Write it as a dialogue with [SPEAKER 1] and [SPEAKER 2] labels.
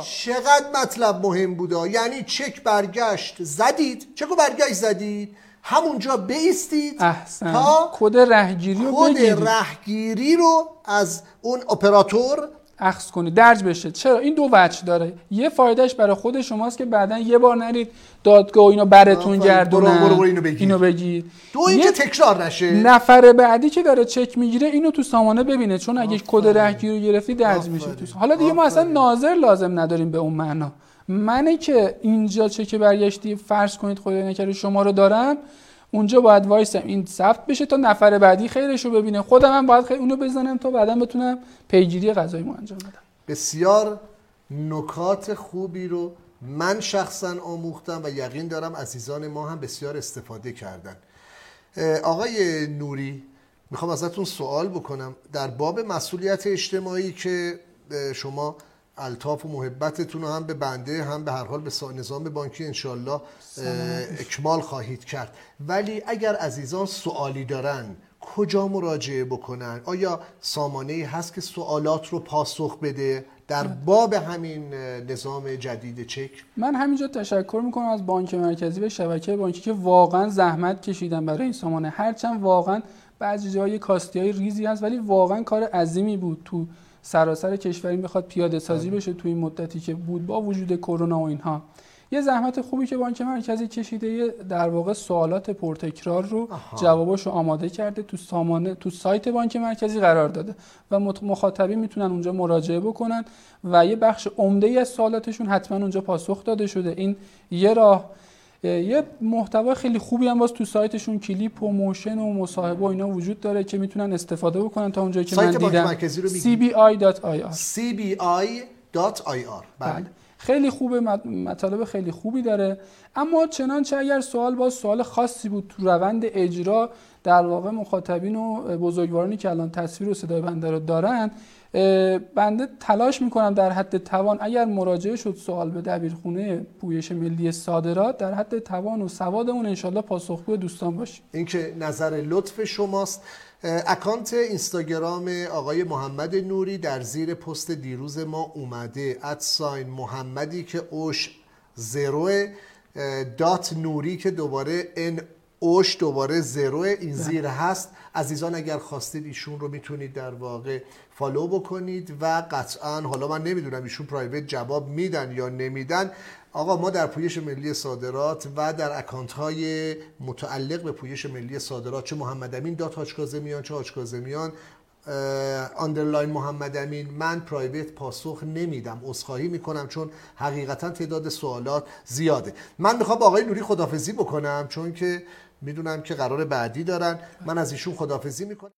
[SPEAKER 1] چقدر مطلب مهم بوده یعنی چک برگشت زدید؟ چکو برگشت زدید؟ همونجا بیستید
[SPEAKER 2] احسن.
[SPEAKER 1] تا
[SPEAKER 2] کد رهگیری رو
[SPEAKER 1] کد رهگیری رو از اون اپراتور
[SPEAKER 2] اخذ کنید درج بشه. چرا؟ این دو وجه داره. یه فایدهش برای خود شماست که بعدا یه بار نرید دادگاه و اینا براتون. گردونن
[SPEAKER 1] برو- برو- برو اینو بگیر.
[SPEAKER 2] اینو بگیر.
[SPEAKER 1] دو اینکه تکرار نشه.
[SPEAKER 2] نفر بعدی که داره چک می‌گیره اینو تو سامانه ببینه. چون اگه کد رهگیری رو گرفتی درج میشه. تو حالا دیگه ما اصلا. ناظر لازم نداریم به اون معنا. منه که اینجا چک برگشتی فرض کنید خدای نکرده شما رو دارم. اونجا باید وایسم. این ثبت بشه تا نفر بعدی خیرش رو ببینه. خودم هم باید خیر اونو بزنم تا بعدا بتونم پیگیری قضاییمو انجام بدم.
[SPEAKER 1] بسیار نکات خوبی رو من شخصا آموختم و یقین دارم عزیزان ما هم بسیار استفاده کردن. آقای نوری می‌خوام ازتون سوال بکنم. در باب مسئولیت اجتماعی که شما الطاف و محبتتون رو هم به بنده هم به هر حال به نظام بانکی انشالله اکمال خواهید کرد. ولی اگر عزیزان سوالی دارن کجا مراجعه بکنن؟ آیا سامانه ای هست که سوالات رو پاسخ بده در باب همین نظام جدید چک؟
[SPEAKER 2] من همینجا تشکر می‌کنم از بانک مرکزی و شبکه بانکی که واقعا زحمت کشیدن برای این سامانه. هرچند واقعا بعضی جاهای کاستی های ریزی هست ولی واقعا کار عظیمی بود تو سراسر کشور این بخواد پیاده سازی بشه تو این مدتی که بود با وجود کرونا و اینها. یه زحمت خوبی که بانک مرکزی کشیده یه در واقع سوالات پرتکرار رو
[SPEAKER 1] آها.
[SPEAKER 2] جواباشو آماده کرده تو سامانه تو سایت بانک مرکزی قرار داده و مخاطبین می‌تونن اونجا مراجعه بکنن و یه بخش عمده ای از سوالاتشون حتما اونجا پاسخ داده شده. این یه راه اه، یه محتوا خیلی خوبی هم باز تو سایتشون کلیپ و موشن و مصاحبه و اینا وجود داره که می‌تونن استفاده بکنن تا اونجایی که من دیدم. cbi.ir
[SPEAKER 1] cbi.ir
[SPEAKER 2] بله. خیلی خوبه مط- مطالب خیلی خوبی داره. اما چنانچه اگر سوال باز سوال خاصی بود تو روند اجرا در واقع مخاطبین و بزرگوارانی که الان تصویر و صدای بنده رو دارن بنده تلاش می‌کنم در حد توان اگر مراجعه شد سوال به دبیرخونه پویش ملی صادرات در حد توان و سوادمون انشالله پاسخگو دوستان باشیم.
[SPEAKER 1] این که نظر لطف شماست. اکانت اینستاگرام آقای محمد نوری در زیر پست دیروز ما اومده. at sign محمدی که O ش zero ه dot نوری که دوباره اون O ش دوباره zero ه این زیر هست. عزیزان اگر خواستید ایشون رو می‌تونید در واقع follow بکنید و قطعا حالا من نمی‌دونم ایشون private جواب میدن یا نمیدن. آقا ما در پویش ملی صادرات و در اکانت های متعلق به پویش ملی صادرات چه محمد امین dot حاج کاظمیان چه اه، underline محمد امین من private پاسخ نمیدم عذرخواهی می‌کنم چون حقیقتا تعداد سوالات زیاده. من می‌خوام با آقای نوری خدافزی بکنم چون که می‌دونم که قرار بعدی دارن. من از ایشون خدافزی می‌کنم.